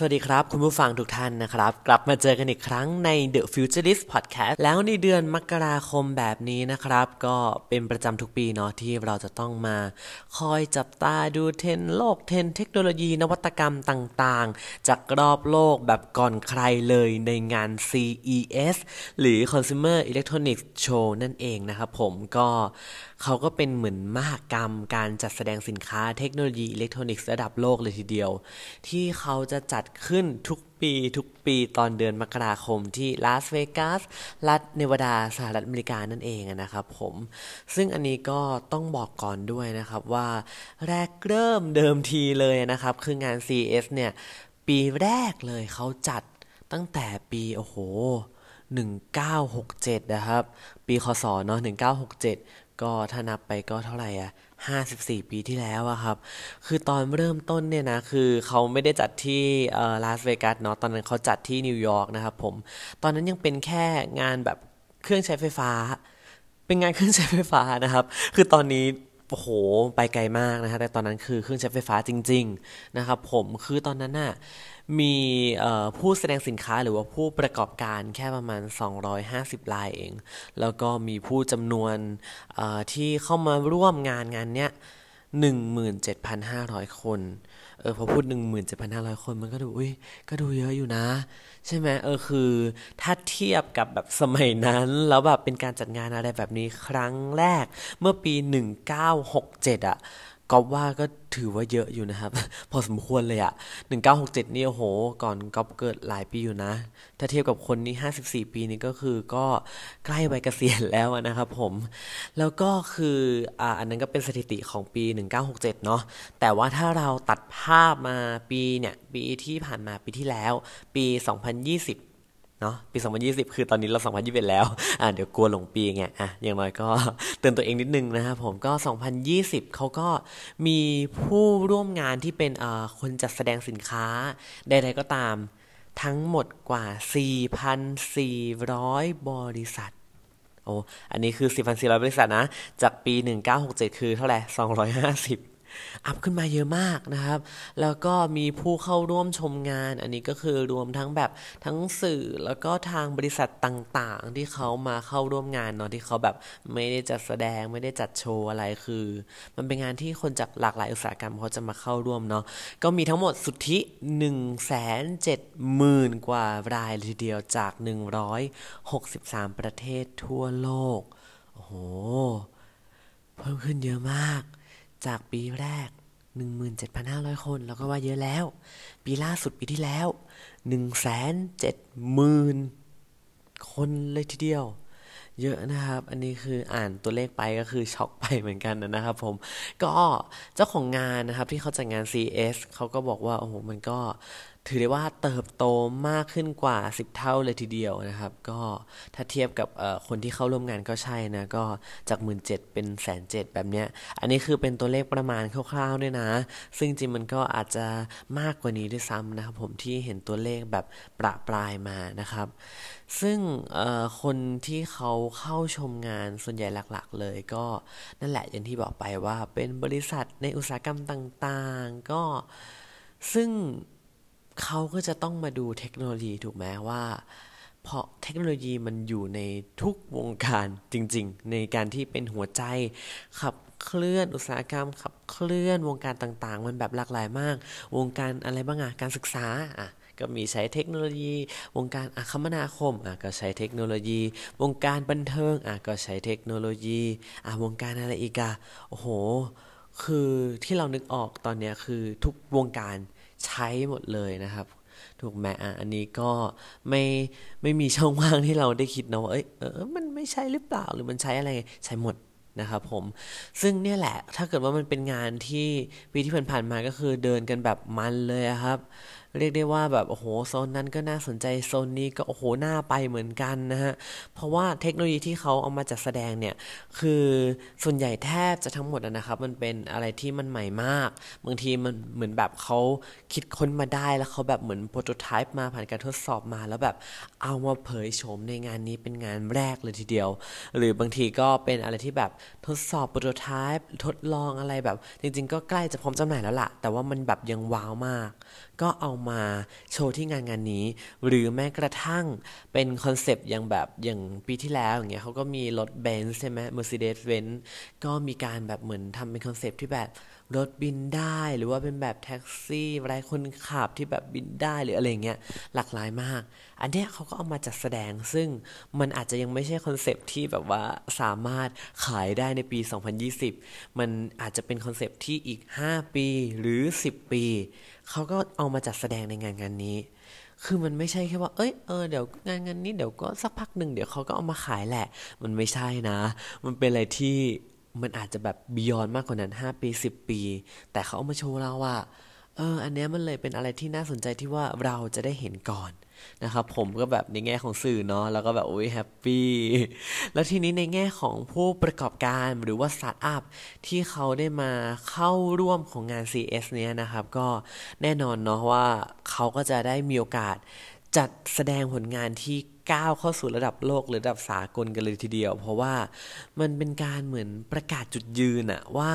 สวัสดีครับ คุณผู้ฟังทุกท่านนะครับ กลับมาเจอกันอีกครั้งใน The Futurist Podcast แล้วในเดือนมกราคมแบบนี้นะครับ ก็เป็นประจำทุกปีเนาะที่เราจะต้องมา คอยจับตาดูเทรนด์โลกเทรนด์เทคโนโลยีนวัตกรรมต่างๆ จากรอบโลกแบบก่อนใครเลยในงาน CES หรือ Consumer Electronics Show นั่นเองนะครับผมก็เขาก็เป็นเหมือนมหกรรม การจัดแสดงสินค้าเทคโนโลยีอิเล็กทรอนิกส์ระดับโลกเลยทีเดียว ที่เขาจะจัดขึ้นทุกปีทุกปีตอนเดือนมกราคมที่ลาสเวกัสรัฐเนวาดาสหรัฐอเมริกานั่นเองนะครับผม ซึ่งอันนี้ก็ต้องบอกก่อนด้วยนะครับว่า แรกเริ่มเดิมทีเลยนะครับ คืองาน CES เนี่ย ปีแรกเลยเขาจัดตั้งแต่ปีโอ้โห1967 นะครับ ปีคศเนาะ1967 ก็ถ้านับไปก็เท่าไหร่อะ54ปีที่แล้วอะครับ คือตอนเริ่มต้นเนี่ยนะ คือเขาไม่ได้จัดที่ลาสเวกัสเนาะ ตอนนั้นเขาจัดที่นิวยอร์กนะครับผม ตอนนั้นยังเป็นแค่งานแบบเครื่องใช้ไฟฟ้า เป็นงานเครื่องใช้ไฟฟ้านะครับ คือตอนนี้โอ้โห ไปไกลมากนะฮะ แต่ตอนนั้นคือเครื่องใช้ไฟฟ้าจริง ๆ นะครับผม คือตอนนั้นน่ะ มีผู้แสดงสินค้าหรือว่าผู้ประกอบการแค่ประมาณ 250 รายเอง แล้วก็มีผู้จำนวนที่เข้ามาร่วมงานงานเนี้ย17,500 คน เออพอพูด 17,500 คนมันก็ดูอุ้ยก็ดูเยอะอยู่นะ ใช่ไหมเออคือ ถ้าเทียบกับแบบสมัยนั้น แล้วแบบเป็นการจัดงานอะไรแบบนี้ครั้งแรกเมื่อปี 1967อะ ก๊อฟว่าก็ถือว่าเยอะอยู่นะครับ พอสมควรเลยอะ1967นี่โอ้โห ก่อนก๊อฟเกิดหลายปีอยู่นะ ถ้าเทียบกับคนนี้54ปีนี่ก็คือก็ใกล้วัยเกษียณแล้วนะครับผม แล้วก็คืออ่าอันนั้นก็เป็นสถิติของปี1967เนาะ แต่ว่าถ้าเราตัดภาพมาปีเนี่ย ปีที่ผ่านมาปีที่แล้ว ปี2020 เนาะปี 2020 คือตอนนี้เรา 2021 แล้ว อ่าเดี๋ยวกลัวหลงปีไงอะอย่างน้อยก็เตือนตัวเองนิดนึงนะครับผมก็ 2020 เขาก็มีผู้ร่วมงานที่เป็นอ่าคนจัดแสดงสินค้าใดๆก็ตามทั้งหมดกว่า 4,400 บริษัทโอ้อันนี้คือ 4,400 บริษัทนะ จากปี 1967 คือเท่าไหร่ 250 อัพขึ้นมาเยอะมากนะครับ แล้วก็มีผู้เข้าร่วมชมงาน อันนี้ก็คือรวมทั้งแบบทั้งสื่อแล้วก็ทางบริษัทต่างๆ ที่เขามาเข้าร่วมงานเนาะที่เขาแบบไม่ได้จัดแสดงไม่ได้จัดโชว์อะไรคือ มันเป็นงานที่คนจากหลากหลายอุตสาหกรรมเขาจะมาเข้าร่วมเนาะก็มีทั้งหมดสุทธิ1 7 0 0 0 0กว่ารายทีเดียวจาก 163 ประเทศทั่วโลกโอ้โหเพิ่มขึ้นเยอะมาก จากปีแรก 17,500 คน แล้วก็ว่าเยอะแล้ว ปีล่าสุดปีที่แล้ว 170,000 คนเลยทีเดียว เยอะนะครับ อันนี้คืออ่านตัวเลขไปก็คือช็อกไปเหมือนกันนะครับผม ก็เจ้าของงานนะครับที่เขาจัดงาน CS เขาก็บอกว่า โอ้โห มันก็ ถือได้ว่าเติบโตมากขึ้นกว่า 10 เท่าเลยทีเดียวนะครับ ก็ถ้าเทียบกับคนที่เข้าร่วมงานก็ใช่นะ ก็จากหมื่นเเป็นแสนเแบบเนี้ย อันนี้คือเป็นตัวเลขประมาณคร่าวๆด้วยนะ ซึ่งจริงมันก็อาจจะมากกว่านี้ด้วยซ้ำนะครับผมที่เห็นตัวเลขแบบประปรายมานะครับ ซึ่งคนที่เขาเข้าชมงานส่วนใหญ่หลักๆ เลยก็นั่นแหละอย่างที่บอกไปว่าเป็นบริษัทในอุตสาหกรรมต่างๆ ก็ซึ่ง เขาก็จะต้องมาดูเทคโนโลยีถูกไหมว่า เพราะเทคโนโลยีมันอยู่ในทุกวงการจริง ๆ ในการที่เป็นหัวใจขับเคลื่อนอุตสาหกรรมขับเคลื่อนวงการต่างๆ มันแบบหลากหลายมาก วงการอะไรบ้างอะการศึกษาอะก็มีใช้เทคโนโลยี วงการอคมนาคมอะก็ใช้เทคโนโลยี วงการบันเทิงอะก็ใช้เทคโนโลยีอะวงการอะไรอีกอะโอ้โห คือที่เรานึกออกตอนนี้คือทุกวงการ ใช้หมดเลยนะครับ ถูกไหมอะอันนี้ก็ไม่ไม่มีช่องว่างที่เราได้คิดนะว่าเอ้ยเออมันไม่ใช่หรือเปล่าหรือมันใช้อะไรใช้หมดนะครับผมซึ่งเนี่ยแหละถ้าเกิดว่ามันเป็นงานที่ปีที่ผ่านๆมาก็คือเดินกันแบบมันเลยครับ เรียกได้ว่าแบบโอ้โหโซนนั้นก็น่าสนใจโซนนี้ก็โอ้โหน่าไปเหมือนกันนะฮะเพราะว่าเทคโนโลยีที่เขาเอามาจัดแสดงเนี่ยคือส่วนใหญ่แทบจะทั้งหมดนะครับ มันเป็นอะไรที่มันใหม่มาก บางทีมันเหมือนแบบเขาคิดค้นมาได้แล้วเขาแบบเหมือน prototype มาผ่านการทดสอบมาแล้วแบบเอามาเผยโฉมในงานนี้เป็นงานแรกเลยทีเดียว หรือบางทีก็เป็นอะไรที่แบบทดสอบ prototype ทดลองอะไรแบบ จริง ๆ ก็ใกล้จะพร้อมจำหน่ายแล้วล่ะ แต่ว่ามันแบบยัง wow มาก ก็เอามาโชว์ที่งานงานนี้ หรือแม้กระทั่งเป็นคอนเซปต์อย่างแบบอย่างปีที่แล้วอย่างเงี้ยเขาก็มีรถเบนซ์ใช่ไหม Mercedes-Benz ก็มีการแบบเหมือนทำเป็นคอนเซปต์ที่แบบรถบินได้หรือว่าเป็นแบบแท็กซี่ไร้คนขับที่แบบบินได้หรืออะไรเงี้ยหลากหลายมาก อันเนี้ยเขาก็เอามาจัดแสดงซึ่งมันอาจจะยังไม่ใช่คอนเซปต์ที่แบบว่าสามารถขายได้ในปี 2020 มันอาจจะเป็นคอนเซปต์ที่อีก 5 ปีหรือ 10 ปี เขาก็เอามาจัดแสดงในงานงานนี้ คือมันไม่ใช่แค่ว่า เอ้ย เออ เดี๋ยวงานงานนี้เดี๋ยวก็สักพักหนึ่งเดี๋ยวเขาก็เอามาขายแหละ มันไม่ใช่นะ มันเป็นอะไรที่มันอาจจะแบบ beyond มากกว่านั้น 5 ปี 10 ปี แต่เขาเอามาโชว์เราว่า เออ อันเนี้ยมันเลยเป็นอะไรที่น่าสนใจที่ว่าเราจะได้เห็นก่อนนะครับผมก็แบบในแง่ของสื่อเนาะแล้วก็แบบโอ้ย happy แล้วทีนี้ในแง่ของผู้ประกอบการหรือว่าสตาร์ทอัพที่เขาได้มาเข้าร่วมของงาน CES เนี้ยนะครับ ก็แน่นอนเนาะว่าเขาก็จะได้มีโอกาสจัดแสดงผลงานที่ก้าวเข้าสู่ระดับโลกหรือระดับสากลกันเลยทีเดียว เพราะว่ามันเป็นการเหมือนประกาศจุดยืนอะว่า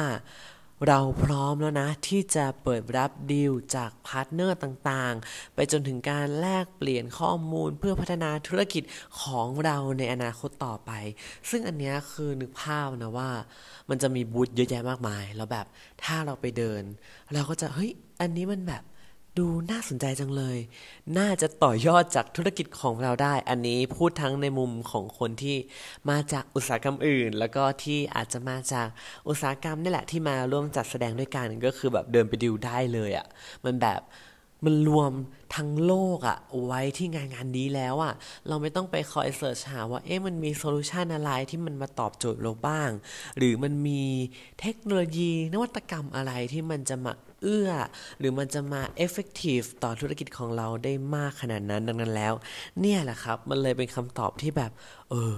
เราพร้อมแล้วนะ ที่จะเปิดรับดีลจาก partner ต่างๆ ไปจนถึงการแลกเปลี่ยนข้อมูลเพื่อพัฒนาธุรกิจของเราในอนาคตต่อไป ซึ่งอันนี้คือนึกภาพนะว่า มันจะมีบูธเยอะแยะมากมาย แล้วแบบถ้าเราไปเดิน เราก็จะเฮ้ยอันนี้มันแบบ ดูน่าสนใจจังเลย น่าจะต่อยอดจากธุรกิจของเราได้ อันนี้พูดทั้งในมุมของคนที่มาจากอุตสาหกรรมอื่น แล้วก็ที่อาจจะมาจากอุตสาหกรรมนี่แหละที่มาร่วมจัดแสดงด้วยกันก็คือแบบเดินไปดิวได้เลยอะ่ะ มันแบบมันรวมทั้งโลกอะไว้ที่งานงานนี้แล้วอะเราไม่ต้องไปคอยเสิร์ชหาว่าเอ๊ะมันมีโซลูชันอะไรที่มันมาตอบโจทย์เราบ้าง หรือมันมีเทคโนโลยีนวัตกรรมอะไรที่มันจะมา เอื้อ หรือมันจะมา effective ต่อธุรกิจของเราได้มากขนาดนั้นดังนั้นแล้ว เนี่ยแหละครับ มันเลยเป็นคำตอบที่แบบ เออ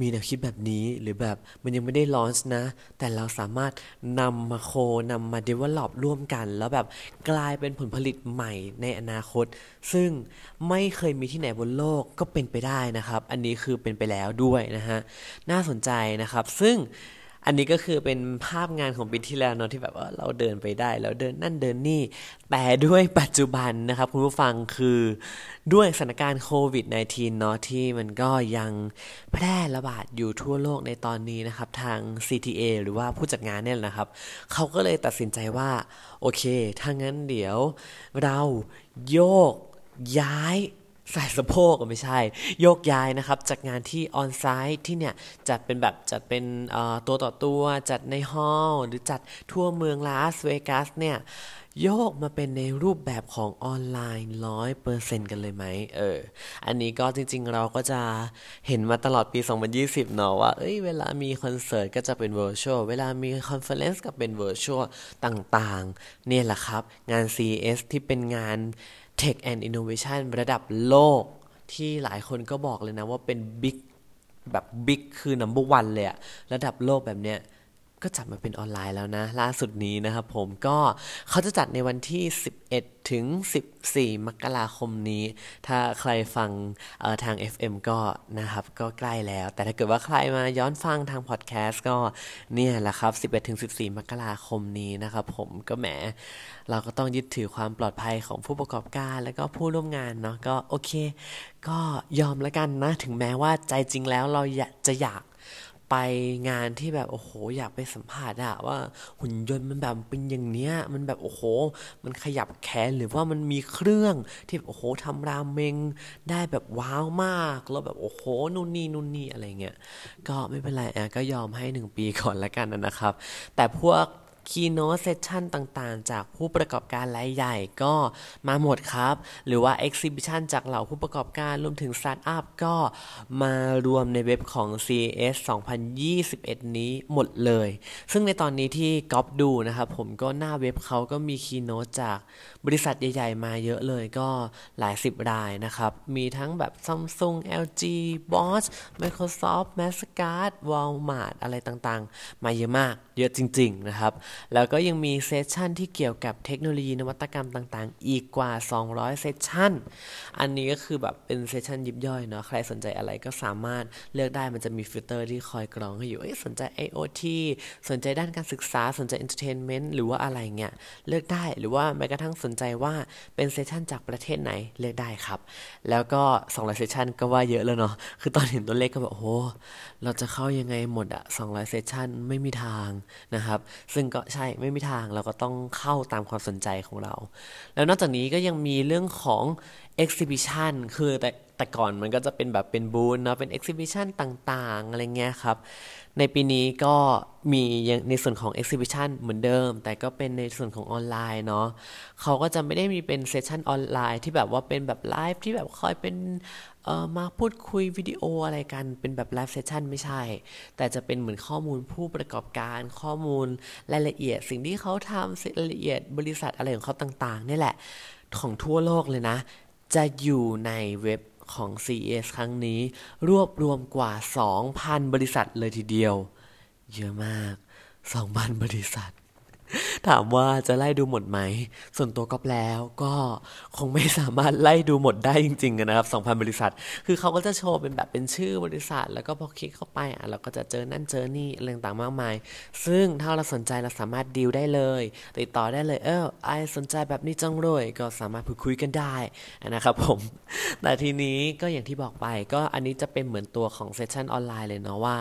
มีแนวคิดแบบนี้หรือแบบมันยังไม่ได้ลอนช์นะ แต่เราสามารถนำมาโคนำมา develop ร่วมกัน แล้วแบบกลายเป็นผลผลิตใหม่ในอนาคต ซึ่งไม่เคยมีที่ไหนบนโลกก็เป็นไปได้นะครับ อันนี้คือเป็นไปแล้วด้วยนะฮะน่าสนใจนะครับ ซึ่ง อันนี้ก็คือเป็นภาพงานของปีที่แล้วเนาะที่แบบว่าเราเดินไปได้แล้วเดินนั่นเดินนี่ แต่ด้วยปัจจุบันนะครับคุณผู้ฟังคือด้วยสถานการณ์โควิด -19 เนาะที่มันก็ยังแพร่ระบาดอยู่ทั่วโลกในตอนนี้นะครับ ทาง CTA หรือว่าผู้จัดงานเนี่ยนะครับ เขาก็เลยตัดสินใจว่า โอเค ถ้างั้นเดี๋ยวเราโยกย้าย ส่ายสะโพกก็ไม่ใช่ โยกย้ายนะครับ จากงานที่ onsite ที่เนี่ย จัดเป็นแบบจัดเป็นตัวต่อตัว จัดใน hall หรือจัดทั่วเมืองลาสเวกัสเนี่ย โยกมาเป็นในรูปแบบของออนไลน์ร้อยเปอร์เซ็นต์กันเลยไหมเออ อันนี้ก็จริง ๆ เราก็จะเห็นมาตลอดปี 2020 เนาะว่า เอ้ยเวลามีคอนเสิร์ตก็จะเป็น virtual เวลามี conference ก็เป็น virtual ต่างๆ เนี่ยแหละครับ งาน CES ที่เป็นงาน Tech and Innovation ระดับโลกที่หลายคนก็บอกเลยนะว่าเป็นบิ๊กแบบบิ๊กคือ number one เลยอะระดับโลกแบบเนี้ย ก็จัดมาเป็นออนไลน์แล้วนะ ล่าสุดนี้นะครับผมก็เขาจะจัดในวันที่ 11 ถึง 14 มกราคมนี้ ถ้าใครฟังทาง FM ก็นะครับ ก็ใกล้แล้ว แต่ถ้าเกิดว่าใครมาย้อนฟังทางพอดแคสต์ก็เนี่ยแหละครับ 11 ถึง 14 มกราคมนี้นะครับผมก็แหม เราก็ต้องยึดถือความปลอดภัยของผู้ประกอบการ แล้วก็ผู้ร่วมงานเนาะก็โอเค ก็ยอมแล้วกันนะ ถึงแม้ว่าใจจริงแล้วเราจะอยาก ไปงานที่แบบโอ้โห อยากไปสัมผัสอะว่าหุ่นยนต์มันแบบเป็นอย่างเนี้ย มันแบบโอ้โห มันขยับแขนหรือว่ามันมีเครื่องที่โอ้โหทำรามเมงได้แบบว้าวมากแล้วแบบโอ้โหนู่นนี่นู่นนี่อะไรเงี้ยก็ไม่เป็นไรแอก็ยอมให้หนึ่งปีก่อนละกันนะครับ แต่พวก keynote session ต่างๆ จากผู้ประกอบการรายใหญ่ก็มาหมดครับ หรือว่า exhibition จากเหล่าผู้ประกอบการรวมถึง startup ก็มารวมในเว็บของ CES 2021 นี้หมดเลย ซึ่งในตอนนี้ที่ก๊อปดูนะครับ ผมก็หน้าเว็บเขาก็มี keynote จาก บริษัทใหญ่ๆ มาเยอะเลยก็หลายสิบรายนะครับ มีทั้งแบบ Samsung LG Bosch Microsoft Mastercard Walmart อะไรต่างๆ มาเยอะมาก เยอะจริง ๆ นะครับ แล้วก็ยังมี session ที่เกี่ยวกับเทคโนโลยีนวัตกรรมต่างๆ อีกกว่า 200 session อันนี้ก็คือแบบเป็น session ยิบย่อยเนาะ ใครสนใจอะไรก็สามารถเลือกได้ มันจะมีฟิลเตอร์ที่คอยกรองให้อยู่เอ้ยสนใจ IoT สนใจด้านการศึกษา สนใจ entertainment หรือว่าอะไรเงี้ย เลือกได้ หรือว่าแม้กระทั่งสนใจว่าเป็นเซสชันจากประเทศไหนเลือกได้ครับ แล้วก็200เซสชันก็ว่าเยอะแล้วเนาะคือตอนเห็นตัวเลขก็แบบโอ้เราจะเข้ายังไงหมดอะ200เซสชันไม่มีทางนะครับ ซึ่งก็ใช่ไม่มีทางเราก็ต้องเข้าตามความสนใจของเรา แล้วนอกจากนี้ก็ยังมีเรื่องของ exhibition คือแต่ แต่ก่อนมันก็จะเป็นแบบเป็นบูธเนาะเป็น exhibition ต่างๆ อะไรเงี้ยครับ ในปีนี้ก็มีในส่วนของ exhibition เหมือนเดิม แต่ก็เป็นในส่วนของออนไลน์เนาะเขาก็จะไม่ได้มีเป็น session ออนไลน์ที่แบบว่าเป็นแบบไลฟ์ที่แบบคอยเป็นเออมาพูดคุยวิดีโออะไรกันเป็นแบบ live session ไม่ใช่ แต่จะเป็นเหมือนข้อมูลผู้ประกอบการข้อมูลรายละเอียด สิ่งที่เขาทำรายละเอียดบริษัทอะไรของเขาต่างๆนี่แหละของทั่วโลกเลยนะ จะอยู่ในเว็บ ของ CES ครั้งนี้ รวบรวมกว่า 2,000 บริษัทเลยทีเดียว เยอะมาก 2,000 บริษัท ถามว่าจะไล่ดูหมดไหม ส่วนตัวก็แล้วก็คงไม่สามารถไล่ดูหมดได้จริงๆนะครับ2,000 บริษัท คือเขาก็จะโชว์เป็นแบบเป็นชื่อบริษัท แล้วก็พอคลิกเข้าไปอะเราก็จะเจอนั่นเจอนี่อะไรต่างๆมากมาย ซึ่งถ้าเราสนใจเราสามารถดีลได้เลย ติดต่อได้เลย เออไอสนใจแบบนี้จังเลยก็สามารถพูดคุยกันได้นะครับผมแต่ทีนี้ก็อย่างที่บอกไป ก็อันนี้จะเป็นเหมือนตัวของ session ออนไลน์เลยเนาะว่า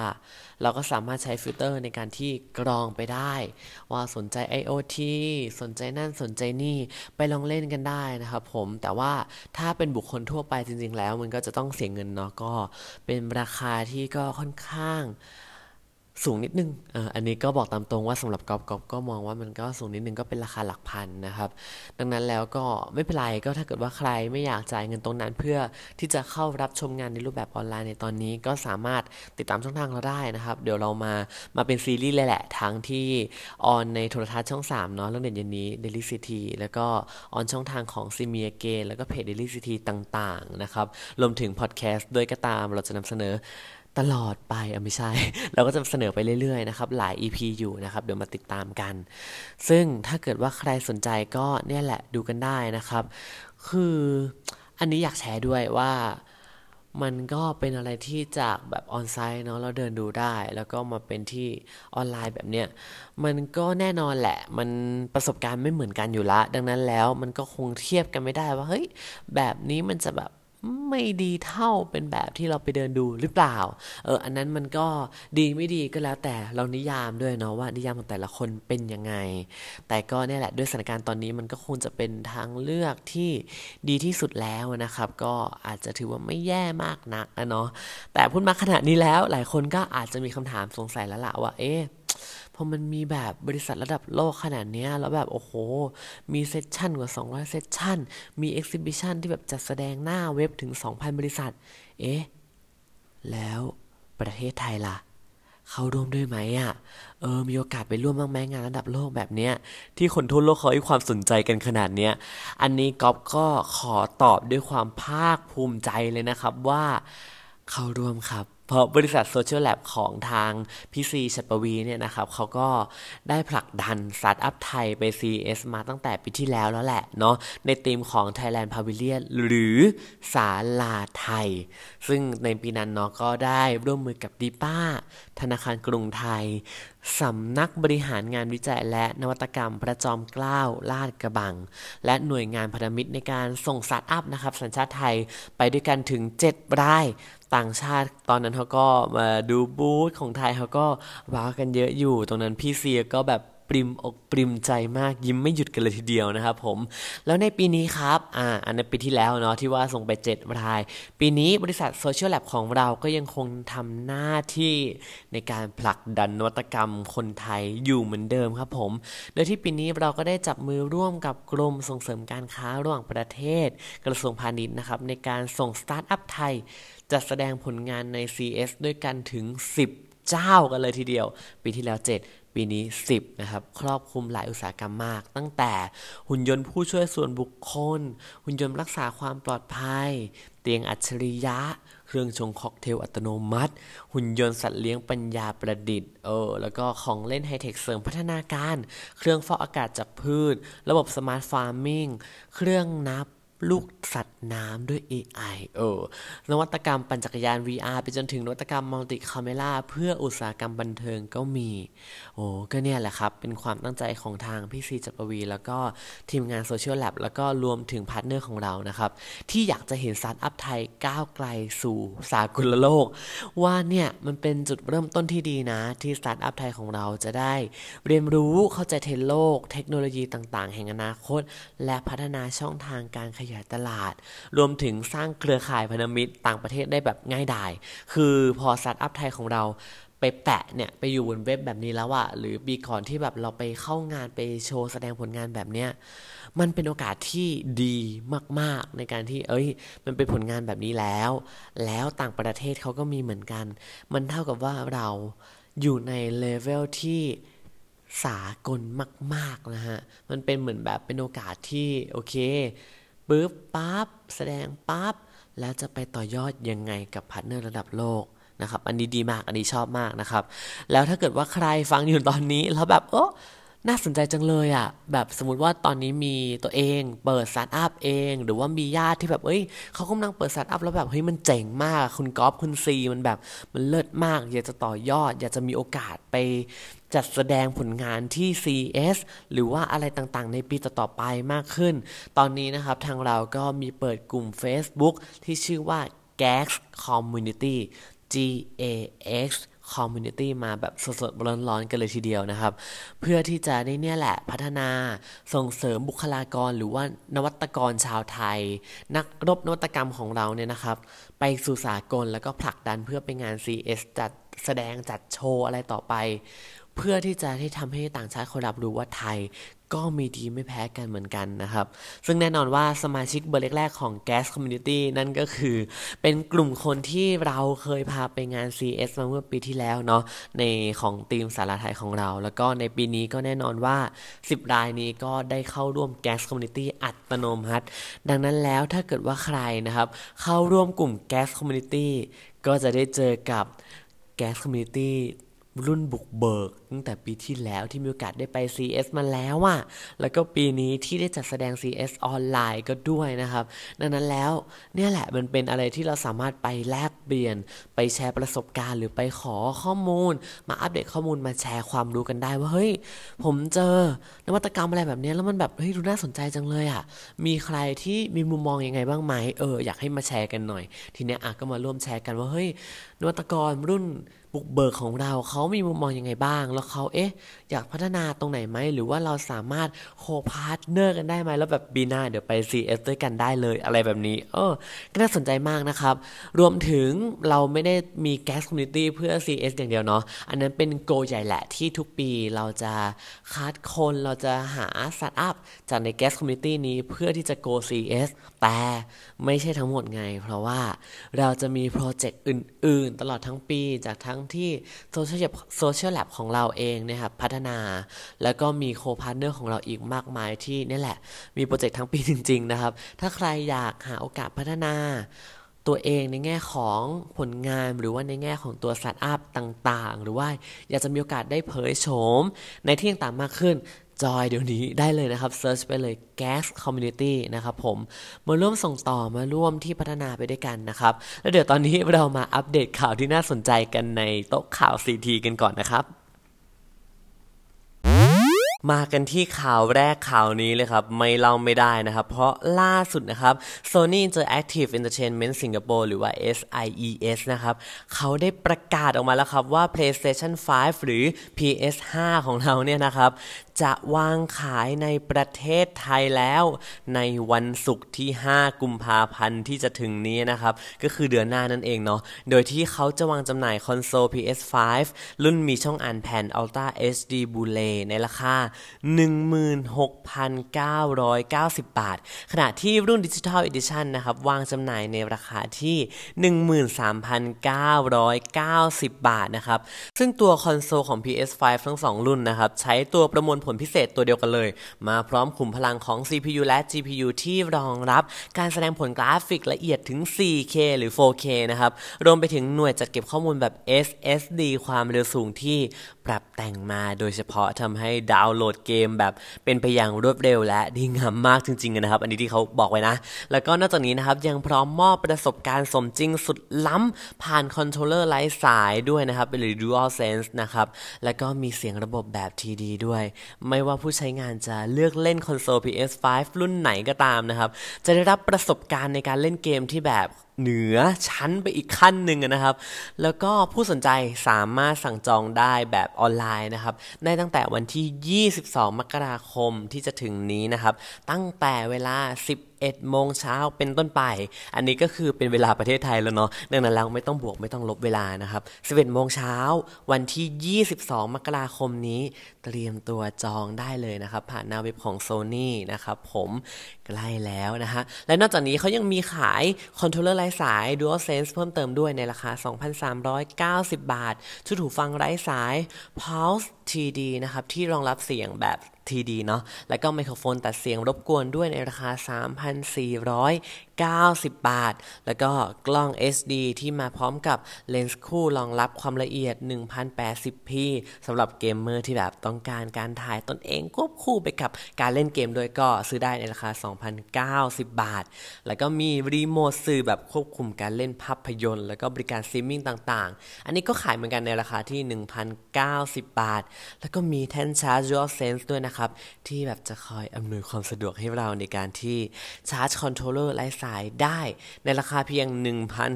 เราก็สามารถใช้ฟิลเตอร์ในการที่กรองไปได้ ว่าสนใจ IoT สนใจนั่นสนใจนี่ไปลองเล่นกันได้นะครับผมแต่ว่าถ้าเป็นบุคคลทั่วไปจริง ๆ แล้ว มันก็จะต้องเสียเงินเนาะก็เป็นราคาที่ก็ค่อนข้าง สูงนิดนึงอันนี้ก็บอกตามตรงว่าสำหรับกอบกอบก็มองว่ามันก็สูงนิดนึงก็เป็นราคาหลักพันนะครับ ดังนั้นแล้วก็ไม่เป็นไรก็ถ้าเกิดว่าใครไม่อยากจ่ายเงินตรงนั้น เพื่อที่จะเข้ารับชมงานในรูปแบบออนไลน์ในตอนนี้ก็สามารถติดตามช่องทางเราได้นะครับ เดี๋ยวเรามามาเป็นซีรีส์เลยแหละ ทั้งที่ออนในโทรทัศน์ช่อง3เนาะเรื่องเด่นเย็นนี้ Daily City แล้วก็ออนช่องทางของซีเมียเกนแล้วก็เพจ Daily City ต่างๆนะครับรวมถึงพอดแคสต์ด้วยก็ตามเราจะนำเสนอ ตลอดไปอะไม่ใช่ เราก็จะเสนอไปเรื่อยๆนะครับ หลาย EP อยู่นะครับ เดี๋ยวมาติดตามกัน ซึ่งถ้าเกิดว่าใครสนใจก็เนี่ยแหละดูกันได้นะครับ คืออันนี้อยากแชร์ด้วยว่ามันก็เป็นอะไรที่จากแบบออนไซต์เนาะเราเดินดูได้ แล้วก็มาเป็นที่ออนไลน์แบบเนี้ยมันก็แน่นอนแหละ มันประสบการณ์ไม่เหมือนกันอยู่ละ ดังนั้นแล้วมันก็คงเทียบกันไม่ได้ว่าเฮ้ยแบบนี้มันจะแบบ ไม่ดีเท่าเป็นแบบที่เราไปเดินดูหรือเปล่า เออ อันนั้นมันก็ดีไม่ดีก็แล้วแต่เรานิยามด้วยเนาะว่านิยามของแต่ละคนเป็นยังไง แต่ก็เนี่ยแหละด้วยสถานการณ์ตอนนี้มันก็คงจะเป็นทางเลือกที่ดีที่สุดแล้วนะครับ ก็อาจจะถือว่าไม่แย่มากนักนะเนาะแต่พูดมาขนาดนี้แล้วหลายคนก็อาจจะมีคำถามสงสัยแล้วล่ะว่า เอ๊ะ พอมันมีแบบบริษัทระดับโลกขนาดนี้แล้วแบบโอ้โห มี session กว่า 200 session มี exhibition ที่แบบจัดแสดงหน้าเว็บถึง 2,000 บริษัท เอ๊ะ แล้วประเทศไทยล่ะ เข้าร่วมด้วยไหมอะ เออ มีโอกาสไปร่วมบ้างไหมงานระดับโลกแบบเนี้ย ที่คนทั่วโลกเขาให้ความสนใจกันขนาดเนี้ย อันนี้ก๊อฟก็ขอตอบด้วยความภาคภูมิใจเลยนะครับว่าเข้าร่วมครับ เพราะบริษัท Social Lab ของทางพี่ซีฉัตรปวีณ์เนี่ยนะครับเขาก็ได้ผลักดันสตาร์ทอัพไทยไป CES มาตั้งแต่ปีที่แล้วแล้วแหละเนาะในธีมของ Thailand Pavilion หรือศาลาไทย ซึ่งในปีนั้นเนาะก็ได้ร่วมมือกับ depa ธนาคารกรุงไทยสำนักบริหารงานวิจัยและนวัตกรรมพระจอมเกล้าลาดกระบัง และหน่วยงานพันธมิตรในการส่งสตาร์ทอัพนะครับสัญชาติไทยไปด้วยกันถึง 7 ราย ต่างชาติตอนนั้นเขาก็มาดูบูธของไทยเขาก็ว้าวกันเยอะอยู่ ตรงนั้นพี่เซียก็แบบ ปริมอกปริมใจมากยิ้มไม่หยุดกันเลยทีเดียวนะครับผม แล้วในปีนี้ครับอ่าอันในปีที่แล้วเนาะที่ว่าส่งไป7ราย ปีนี้บริษัทโซเชียลแลบของเราก็ยังคงทำหน้าที่ในการผลักดันนวัตกรรมคนไทยอยู่เหมือนเดิมครับผม โดยที่ปีนี้เราก็ได้จับมือร่วมกับกรมส่งเสริมการค้าระหว่างประเทศ กระทรวงพาณิชย์นะครับในการส่งสตาร์ทอัพไทยจัดแสดงผลงานใน CES ด้วยกันถึง 10 เจ้ากันเลยทีเดียว ปีที่แล้ว 7 ปีนี้ 10 นะครับ ครอบคลุมหลายอุตสาหกรรมมาก ตั้งแต่หุ่นยนต์ผู้ช่วยส่วนบุคคล หุ่นยนต์รักษาความปลอดภัย เตียงอัจฉริยะ เครื่องชงค็อกเทลอัตโนมัติ หุ่นยนต์สัตว์เลี้ยงปัญญาประดิษฐ์ เออ แล้วก็ของเล่นไฮเทคเสริมพัฒนาการ เครื่องฟอกอากาศจากพืช ระบบ smart farming เครื่องนับ ลูกสัตว์น้ำด้วย AI เออนวัตกรรมปั่นจักรยาน VR ไปจนถึงนวัตกรรม multi camera เพื่ออุตสาหกรรมบันเทิงก็มี โอ้ก็เนี่ยแหละครับ เป็นความตั้งใจของทางพี่ซีฉัตรปวีณ์ แล้วก็ทีมงาน Social Lab แล้วก็รวมถึง partner ของเรานะครับ ที่อยากจะเห็นสตาร์ทอัพไทยก้าวไกลสู่สากลโลก ว่าเนี่ยมันเป็นจุดเริ่มต้นที่ดีนะ ที่สตาร์ทอัพไทยของเราจะได้ เรียนรู้เข้าใจเทรนโลก เทคโนโลยีต่าง ๆ แห่งอนาคต และพัฒนาช่องทางการขยายตลาด รวมถึงสร้างเครือข่ายพันธมิตรต่างประเทศได้แบบง่ายดาย คือพอสตาร์ทอัพไทยของเราไปแปะเนี่ยไปอยู่บนเว็บแบบนี้แล้วอะหรือปีก่อนที่แบบเราไปเข้างานไปโชว์แสดงผลงานแบบเนี้ยมันเป็นโอกาสที่ดีมาก ๆ ในการที่ เอ้ย มันเป็นผลงานแบบนี้แล้ว แล้วต่างประเทศเขาก็มีเหมือนกัน มันเท่ากับว่าเราอยู่ในเลเวลที่สากลมาก ๆ นะฮะ มันเป็นเหมือนแบบเป็นโอกาสที่ โอเค ปึ๊บปั๊บแสดงปั๊บแล้วจะไปต่อยอดยังไงกับ partner ระดับโลกนะครับ อันนี้ดีมาก อันนี้ชอบมากนะครับ แล้วถ้าเกิดว่าใครฟังอยู่ตอนนี้แล้วแบบเออ น่าสนใจจังเลยอะ่ะ แบบสมมติว่าตอนนี้มีตัวเองเปิดสตาร์ทอัพเอง หรือว่ามีญาติที่แบบเอ้ยเขากำลังเปิดสตาร์ทอัพแล้วแบบเฮ้ยมันเจ๋งมาก คุณก๊อฟคุณซีมันแบบมันเลิศมาก อยากจะต่อยอด อยากจะมีโอกาสไปจัดแสดงผลงานที่ CES หรือว่าอะไรต่างๆ ในปีต่อๆไปมากขึ้น ตอนนี้นะครับทางเราก็มีเปิดกลุ่ม Facebook ที่ชื่อว่า GAX Community G A X Community มาแบบสดๆร้อนๆกันเลยทีเดียวนะครับ เพื่อที่จะได้เนี่ยแหละพัฒนาส่งเสริมบุคลากรหรือว่านวัตกรชาวไทย นักรบนวัตกรรมของเราเนี่ยนะครับ ไปสู่สากลแล้วก็ผลักดันเพื่อไปงาน CS จัดแสดงจัดโชว์อะไรต่อไป เพื่อที่จะให้ทำให้ต่างชาติเขารับรู้ว่าไทย ก็มีดีไม่แพ้กันเหมือนกันนะครับ ซึ่งแน่นอนว่าสมาชิกเบอร์แรกๆของ Gas Community นั่นก็คือ เป็นกลุ่มคนที่เราเคยพาไปงาน CS มาเมื่อปีที่แล้วเนาะในของทีมสารไทยของเรา แล้วก็ในปีนี้ก็แน่นอนว่า 10 รายนี้ก็ได้เข้าร่วม Gas Community อัตโนมัติ ดังนั้นแล้วถ้าเกิดว่าใครนะครับ เข้าร่วมกลุ่ม Gas Community ก็จะได้เจอกับ Gas Community รุ่นบุกเบิก ตั้งแต่ปีที่แล้วที่มีโอกาสได้ไป CS มาแล้วอะแล้วก็ปีนี้ที่ได้จัดแสดง CS ออนไลน์ก็ด้วยนะครับ ดังนั้นแล้วเนี่ยแหละมันเป็นอะไรที่เราสามารถไปแลกเปลี่ยน ไปแชร์ประสบการณ์ หรือไปขอข้อมูล มาอัปเดตข้อมูลมาแชร์ความรู้กันได้ว่าเฮ้ยผมเจอนวัตกรรมอะไรแบบนี้แล้วมันแบบเฮ้ยดูน่าสนใจจังเลยอะมีใครที่มีมุมมองยังไงบ้างไหมเอออยากให้มาแชร์กันหน่อย ทีเนี้ยอะก็มาร่วมแชร์กันว่าเฮ้ยนวัตกรรุ่น บุกเบิกของเราเขามีมุมมองยังไงบ้าง แล้วเขาเอ๊ะ อยากพัฒนาตรงไหนไหม หรือว่าเราสามารถ co-partner กันได้ไหม แล้วแบบปีหน้าเดี๋ยวไป CES ด้วยกันได้เลยอะไรแบบนี้ เออก็น่าสนใจมากนะครับ รวมถึงเราไม่ได้มี GAX Community เพื่อ CES อย่างเดียวเนาะอันนั้นเป็น goal ใหญ่แหละที่ทุกปีเราจะคัดคนเราจะหาสตาร์ทอัพจากใน GAX Community นี้เพื่อที่จะ go CES แต่ไม่ใช่ทั้งหมดไง เพราะว่าเราจะมี project อื่น ๆ ตลอดทั้งปีจากทั้งที่ Social Social Lab ของเราเองนะครับพัฒนา แล้วก็มี co-partner ของเราอีกมากมายที่นี่แหละ มีโปรเจกต์ทั้งปีจริง ๆ นะครับ ถ้าใครอยากหาโอกาสพัฒนาตัวเองในแง่ของผลงานหรือว่าในแง่ของตัวสตาร์ทอัพต่างๆ หรือว่าอยากจะมีโอกาสได้เผยโฉมในที่ต่างๆมากขึ้น จอยเดี๋ยวนี้ได้เลยนะครับ search ไปเลย Gas Community นะครับผม มาร่วมส่งต่อมาร่วมที่พัฒนาไปด้วยกันนะครับ แล้วเดี๋ยวตอนนี้เรามาอัปเดตข่าวที่น่าสนใจกันในโต๊ะข่าว CT กันก่อนนะครับ มากันที่ข่าวแรกข่าวนี้เลยครับ ไม่เล่าไม่ได้นะครับ เพราะล่าสุดนะครับ Sony Interactive Entertainment Singapore หรือว่า SIES นะครับเขาได้ประกาศออกมาแล้วครับว่า PlayStation 5 หรือ PS5 ของเราเนี่ยนะครับ จะวางขายในประเทศไทยแล้ว ในวันศุกร์ที่ 5 กุมภาพันธ์ที่จะถึงนี้นะครับ ก็คือเดือนหน้านั่นเองเนาะโดยที่เขาจะวางจำหน่ายคอนโซล PS5 รุ่นมีช่องอ่านแผ่น Ultra HD Blu-ray ในราคา16,990 บาท ขณะที่รุ่น Digital Edition นะครับวางจำหน่ายในราคาที่ 13,990 บาทนะครับ ซึ่งตัวคอนโซลของ PS5 ทั้ง 2 รุ่นนะครับ ใช้ตัวประมวลผลพิเศษตัวเดียวกันเลย มาพร้อมขุมพลังของ CPU และ GPU ที่รองรับการแสดงผลกราฟิกละเอียดถึง 4K หรือ 4K นะครับ รวมไปถึงหน่วยจัดเก็บข้อมูลแบบ SSD ความเร็วสูงที่ปรับแต่งมาโดยเฉพาะทำให้ดาวน์โหลดเกมแบบเป็นไปอย่างรวดเร็วและดีงามมากจริงๆนะครับ อันนี้ที่เขาบอกไว้นะ แล้วก็นอกจากนี้นะครับยังพร้อมมอบประสบการณ์สมจริงสุดล้ำผ่าน controller ไร้สายด้วยนะครับหรือ DualSense นะครับแล้วก็มีเสียงระบบแบบ 3D ด้วย ไม่ว่าผู้ใช้งานจะเลือกเล่นคอนโซล PS5 รุ่นไหนก็ตามนะครับจะได้รับประสบการณ์ในการเล่นเกมที่แบบ เหนือชั้นไปอีกขั้นหนึ่งนะครับ แล้วก็ผู้สนใจสามารถสั่งจองได้แบบออนไลน์นะครับ ได้ตั้งแต่วันที่ 22 มกราคมที่จะถึงนี้นะครับ ตั้งแต่เวลา 10 11 โมงเช้าเป็นต้นไป อันนี้ก็คือเป็นเวลาประเทศไทยแล้วเนาะดังนั้นเราไม่ต้องบวกไม่ต้องลบเวลานะครับ 11 โมงเช้าวันที่ 22 มกราคมนี้ เตรียมตัวจองได้เลยนะครับ ผ่านหน้าเว็บของ Sony นะครับผมใกล้แล้วนะฮะ และนอกจากนี้เขายังมีขายคอนโทรลเลอร์ไร้สาย Dual Sense เพิ่มเติมด้วยในราคา 2,390 บาท ชุดหูฟังไร้สาย Pulse 3D นะครับที่รองรับเสียงแบบ TD เนาะแล้วก็ไมโครโฟนตัดเสียงรบกวนด้วยในราคา 90 บาท แล้วก็กล้อง HD ที่มาพร้อมกับเลนส์คู่รองรับความละเอียด 1080p สำหรับเกมเมอร์ที่แบบต้องการการถ่ายตนเองควบคู่ไปกับการเล่นเกมด้วยก็ซื้อได้ในราคา 2,090 บาท แล้วก็มีรีโมทสื่อแบบควบคุมการเล่นภาพยนตร์ แล้วก็บริการซีมิ่งต่างๆ อันนี้ก็ขายเหมือนกันในราคาที่ 1,090 บาท แล้วก็มีแท่นชาร์จ DualSense ด้วยนะครับ ที่แบบจะคอยอำนวยความสะดวกให้เราในการที่ชาร์จ controller ไร้สายได้ ในราคาเพียง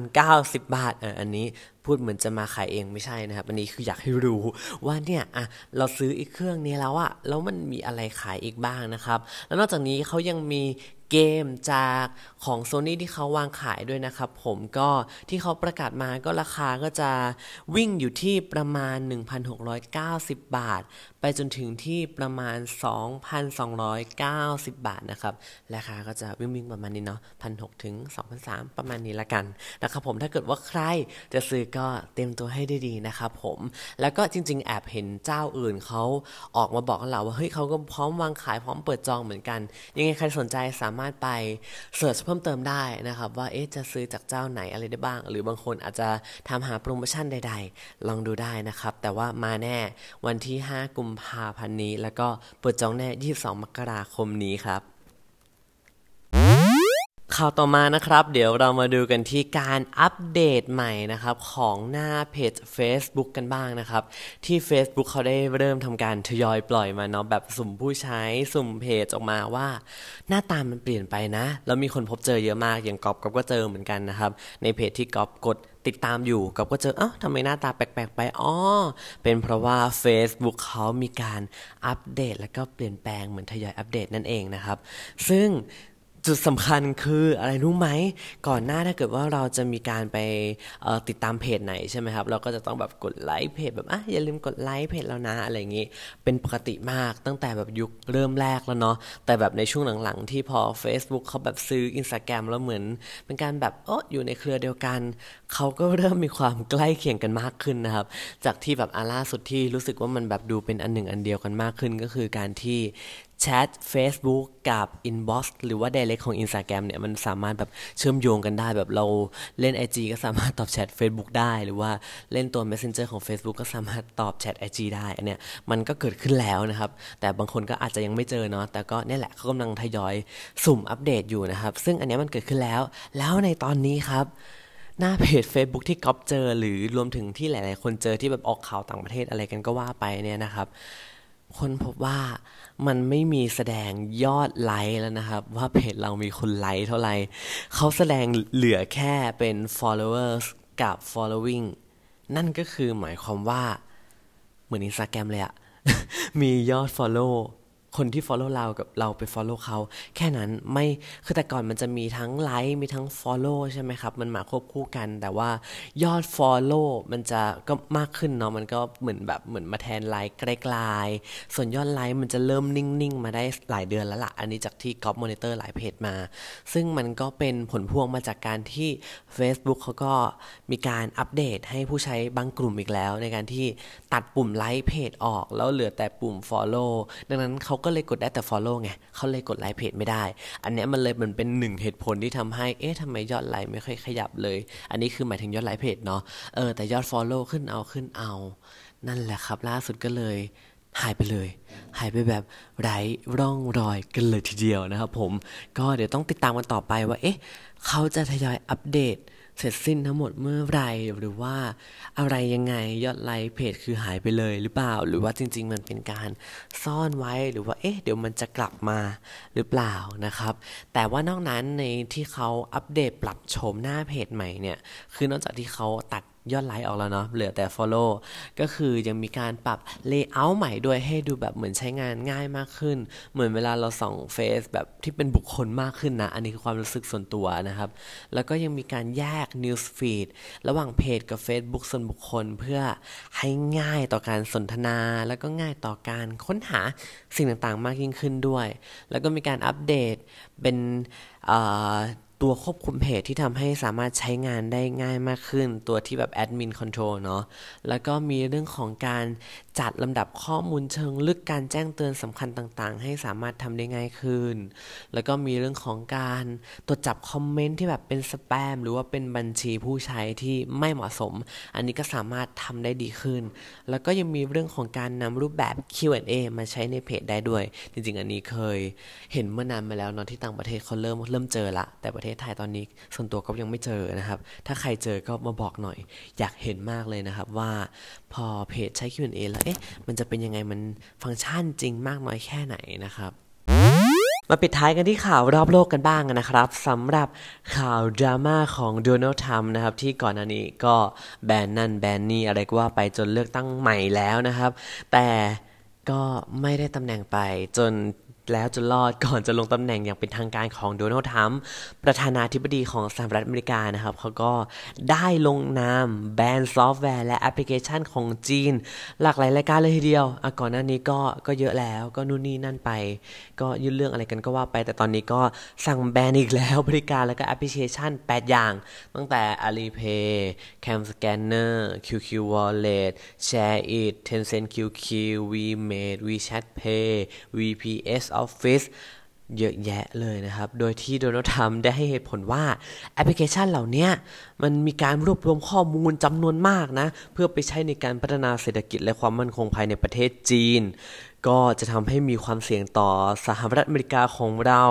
1,090 บาทอันนี้พูดเหมือนจะมาขายเองไม่ใช่นะครับ อันนี้คืออยากให้รู้ว่าเนี่ยอะเราซื้ออีกเครื่องนี้แล้วอะแล้วมันมีอะไรขายอีกบ้างนะครับ แล้วนอกจากนี้เขายังมีเกมจากของ Sony ที่เขาวางขายด้วยนะครับ ผมก็ที่เขาประกาศมาก็ราคาก็จะวิ่งอยู่ที่ประมาณ 1,690 บาท ไปจนถึงที่ประมาณ 2,290 บาทนะครับ ราคาก็จะวิ่งวิ่งประมาณนี้เนาะ1,600ถึง2,300 ประมาณนี้ละกันนะครับผมถ้าเกิดว่าใครจะซื้อก็เตรียมตัวให้ดีๆนะครับผม แล้วก็จริง ๆ แอบเห็นเจ้าอื่นเขาออกมาบอกกันแล้วว่าเฮ้ยเขาก็พร้อมวางขายพร้อมเปิดจองเหมือนกัน ยังไงใครสนใจสามารถไปเสิร์ชเพิ่มเติมได้นะครับว่าเอ๊ะจะซื้อจากเจ้าไหนอะไรได้บ้าง หรือบางคนอาจจะทำหาโปรโมชั่นใด ๆ ลองดูได้นะครับ แต่ว่ามาแน่วันที่ 5 กุมภาพันธ์นี้ แล้วก็เปิดจองแน่ 22 มกราคมนี้ครับ ข่าวต่อมานะครับ เดี๋ยวเรามาดูกันที่การอัปเดตใหม่นะครับ ของหน้าเพจ Facebook กันบ้างนะครับ ที่ Facebook เขาได้เริ่มทำการทยอยปล่อยมาเนาะแบบสุ่มผู้ใช้สุ่มเพจออกมาว่า หน้าตามันเปลี่ยนไปนะ แล้วมีคนพบเจอเยอะมากอย่างกอบกอบก็เจอเหมือนกันนะครับ ในเพจที่กอบกดติดตามอยู่กอบก็เจอ เอ้าทำไมหน้าตาแปลกๆไป อ๋อ เป็นเพราะว่า Facebook เขามีการอัปเดต แล้วก็เปลี่ยนแปลงเหมือนทยอยอัปเดตนั่นเองนะครับ ซึ่ง จุดสำคัญคืออะไรรู้ไหม ก่อนหน้าถ้าเกิดว่าเราจะมีการไปติดตามเพจไหนใช่ไหมครับ เราก็จะต้องแบบกดไลค์เพจแบบอะอย่าลืมกดไลค์เพจแล้วนะอะไรอย่างงี้ เป็นปกติมากตั้งแต่แบบยุคเริ่มแรกแล้วเนาะแต่แบบในช่วงหลังๆ ที่พอ Facebook เขาแบบซื้อ Instagram แล้วเหมือน เป็นการแบบเอออยู่ในเครือเดียวกัน เขาก็เริ่มมีความใกล้เคียงกันมากขึ้นนะครับ จากที่แบบอาล่าสุดที่รู้สึกว่ามันแบบดูเป็นอันหนึ่งอันเดียวกันมากขึ้นก็คือการที่ แชท Facebook กับ Inbox หรือว่า Direct ของ Instagram เนี่ยมันสามารถแบบเชื่อมโยงกันได้แบบเราเล่น IG ก็สามารถตอบแชท Facebook ได้หรือว่าเล่นตัว Messenger ของ Facebook ก็สามารถตอบแชท IG ได้อันเนี้ยมันก็เกิดขึ้นแล้วนะครับ แต่บางคนก็อาจจะยังไม่เจอเนาะแต่ก็นี่แหละเขากำลังทยอยสุ่มอัปเดตอยู่นะครับ ซึ่งอันนี้มันเกิดขึ้นแล้ว แล้วในตอนนี้ครับหน้าเพจ Facebook ที่ก๊อปเจอหรือรวมถึงที่หลาย ๆ คนเจอที่แบบออกข่าวต่างประเทศอะไรกันก็ว่าไปเนี่ยนะครับ คนพบว่า มันไม่มีแสดงยอดไลค์แล้วนะครับ ว่าเพจเรามีคนไลค์เท่าไหร่เขาแสดงเหลือแค่เป็น followers กับ following นั่นก็คือหมายความว่า เหมือนอินสตาแกรมเลยอะมียอด follow คนที่ follow เรากับเราไป follow เขา แค่นั้นไม่คือแต่ก่อนมันจะมีทั้งไลค์มีทั้ง follow ใช่ไหมครับ มันมาควบคู่กัน แต่ว่ายอด follow มันจะก็มากขึ้นเนาะมันก็เหมือนแบบเหมือนมาแทนไลค์ไกลๆส่วนยอดไลค์มันจะเริ่มนิ่งๆ มาได้หลายเดือนแล้วละ่ะ อันนี้จากที่ก๊อปมอนิเตอร์หลายเพจมา ซึ่งมันก็เป็นผลพวงมาจากการที่ Facebook เขาก็มีการอัปเดตให้ผู้ใช้บางกลุ่มอีกแล้ว ในการที่ตัดปุ่มไลค์เพจออก แล้วเหลือแต่ปุ่ม follow ดังนั้นเขาก็เลยกดได้แต่ follow ไงเขาเลยกดไลค์เพจไม่ได้ อันนี้มันเลยมันเป็นหนึ่งเหตุผลที่ทำให้เอ๊ะทำไมยอดไลค์ไม่ค่อยขยับเลย อันนี้คือหมายถึงยอดไลค์เพจเนาะเออแต่ยอด follow ขึ้นเอาขึ้นเอา นั่นแหละครับ ล่าสุดก็เลยหายไปเลย หายไปแบบไร้ร่องรอยกันเลยทีเดียวนะครับผม ก็เดี๋ยวต้องติดตามกันต่อไปว่า เอ๊ะ เขาจะทยอยอัปเดต เสร็จสิ้นทั้งหมดเมื่อไรหรือว่าอะไรยังไงยอดไลค์เพจคือหายไปเลยหรือเปล่า หรือว่าจริง ๆ มันเป็นการซ่อนไว้หรือว่าเอ๊ะเดี๋ยวมันจะกลับมาหรือเปล่านะครับ แต่ว่านอกนั้นในที่เขาอัปเดตปรับโฉมหน้าเพจใหม่เนี่ยคือนอกจากที่เขาตัด ยอดไลค์ออกแล้วเนาะเหลือแต่ Follow ก็คือยังมีการปรับ Layout ใหม่ด้วยให้ดูแบบเหมือนใช้งานง่ายมากขึ้น เหมือนเวลาเราส่องเฟซแบบที่เป็นบุคคลมากขึ้นนะ อันนี้คือความรู้สึกส่วนตัวนะครับ แล้วก็ยังมีการแยก News Feed ระหว่างเพจกับ Facebook ส่วนบุคคลเพื่อให้ง่ายต่อการสนทนา แล้วก็ง่ายต่อการค้นหาสิ่งต่างๆ มากยิ่งขึ้นด้วย แล้วก็มีการอัปเดตเป็น ตัวควบคุมเพจที่ทำให้สามารถใช้งานได้ง่ายมากขึ้น ตัวที่แบบ admin control เนาะแล้วก็มีเรื่องของการจัดลำดับข้อมูลเชิงลึกการแจ้งเตือนสำคัญต่างๆ ให้สามารถทำได้ง่ายขึ้น แล้วก็มีเรื่องของการตรวจจับคอมเมนต์ที่แบบเป็นสแปมหรือว่าเป็นบัญชีผู้ใช้ที่ไม่เหมาะสม อันนี้ก็สามารถทำได้ดีขึ้น แล้วก็ยังมีเรื่องของการนำรูปแบบ Q&A มาใช้ในเพจได้ด้วย จริง ๆ อันนี้เคยเห็นเมื่อนานมาแล้วเนาะที่ต่างประเทศเขาเริ่มเริ่มเจอละ แต่ประเทศไทยตอนนี้ส่วนตัวก็ยังไม่เจอนะครับ ถ้าใครเจอก็มาบอกหน่อย อยากเห็นมากเลยนะครับว่าพอเพจใช้ Q&A แล้วเอ๊ะมันจะเป็นยังไงมันฟังก์ชันจริงมากน้อยแค่ไหนนะครับมาปิดท้ายกันที่ข่าวรอบโลกกันบ้างนะครับสำหรับข่าวดราม่าของโดนัลด์ทรัมป์นะครับ ที่ก่อนหน้านี้ก็แบนนั่นแบนนี่อะไรก็ว่าไปจนเลือกตั้งใหม่แล้วนะครับ แต่ก็ไม่ได้ตำแหน่งไปจน แล้วจนรอดก่อนจะลงตำแหน่งอย่างเป็นทางการของโดนัลด์ทรัมป์ประธานาธิบดีของสหรัฐอเมริกานะครับเขาก็ได้ลงนามแบนซอฟต์แวร์และแอปพลิเคชันของจีน หลากหลายรายการเลยทีเดียวอะก่อนหน้านี้ก็ก็เยอะแล้วก็นู่นนี่นั่นไป ก็ยื่นเรื่องอะไรกันก็ว่าไป แต่ตอนนี้ก็สั่งแบนอีกแล้วบริการแล้วก็แอปพลิเคชัน 8 อย่าง ตั้งแต่ Alipay Cam Scanner QQ Wallet Share It Tencent QQ WeMate WeChat Pay VPS Office เยอะแยะเลยนะครับ โดยที่โดนัลด์ทรัมป์ได้ให้เหตุผลว่าแอปพลิเคชันเหล่านี้มันมีการรวบรวมข้อมูลจำนวนมากนะ เพื่อไปใช้ในการพัฒนาเศรษฐกิจและความมั่นคงภายในประเทศจีน ก็จะทำให้มีความเสี่ยงต่อสหรัฐอเมริกาของเรา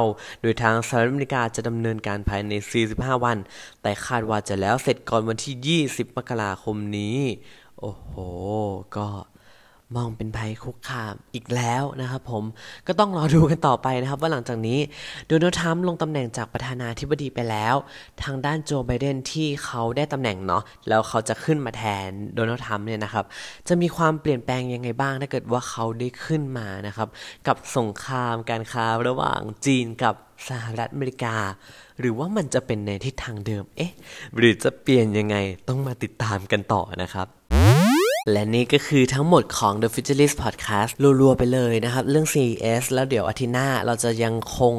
โดยทางสหรัฐอเมริกาจะดำเนินการภายใน 45 วัน แต่คาดว่าจะแล้วเสร็จก่อนวันที่ 20 มกราคมนี้ โอ้โห ก็ มองเป็นภัยคุกคามอีกแล้วนะครับผมก็ต้องรอดูกันต่อไปนะครับว่าหลังจากนี้โดนัลด์ทรัมป์ลงตำแหน่งจากประธานาธิบดีไปแล้ว ทางด้านโจไบเดนที่เขาได้ตำแหน่งเนาะแล้วเขาจะขึ้นมาแทนโดนัลด์ทรัมป์เนี่ยนะครับจะมีความเปลี่ยนแปลงยังไงบ้างถ้าเกิดว่าเขาได้ขึ้นมานะครับกับสงครามการค้าระหว่างจีนกับสหรัฐอเมริกา หรือว่ามันจะเป็นในทิศทางเดิมเอ๊ะหรือจะเปลี่ยนยังไงต้องมาติดตามกันต่อนะครับ และนี่ก็คือทั้งหมดของ The Futurist Podcast รัวๆไปเลยนะครับ เรื่อง CES แล้วเดี๋ยวอาทิตย์หน้าเราจะยังคง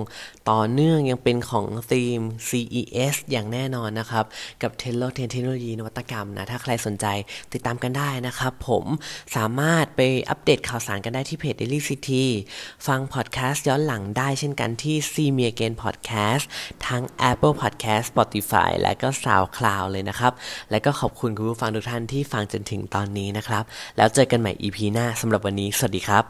ต่อเนื่องยังเป็นของธีม CES อย่างแน่นอนนะครับ กับเทเลเทคโนโลยีนวัตกรรมนะ ถ้าใครสนใจติดตามกันได้นะครับผมสามารถไปอัปเดตข่าวสารกันได้ที่เพจ Daily City ฟังพอดแคสต์ย้อนหลังได้เช่นกันที่ See Me Again Podcast ทั้ง Apple Podcast Spotify และก็ SoundCloud เลยนะครับ และก็ขอบคุณคุณผู้ฟังทุกท่านที่ฟังจนถึงตอนนี้นะนะครับ แล้วเจอกันใหม่ EP หน้าสำหรับวันนี้ สวัสดีครับ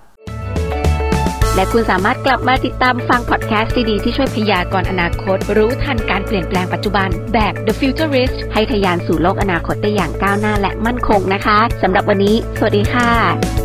และคุณสามารถกลับมาติดตามฟังพอดแคสต์ดีๆที่ช่วยพยากรณ์อนาคต รู้ทันการเปลี่ยนแปลงปัจจุบันแบบ The Futurist ให้ทะยานสู่โลกอนาคตได้อย่างก้าวหน้าและมั่นคงนะคะสำหรับวันนี้ สวัสดีค่ะ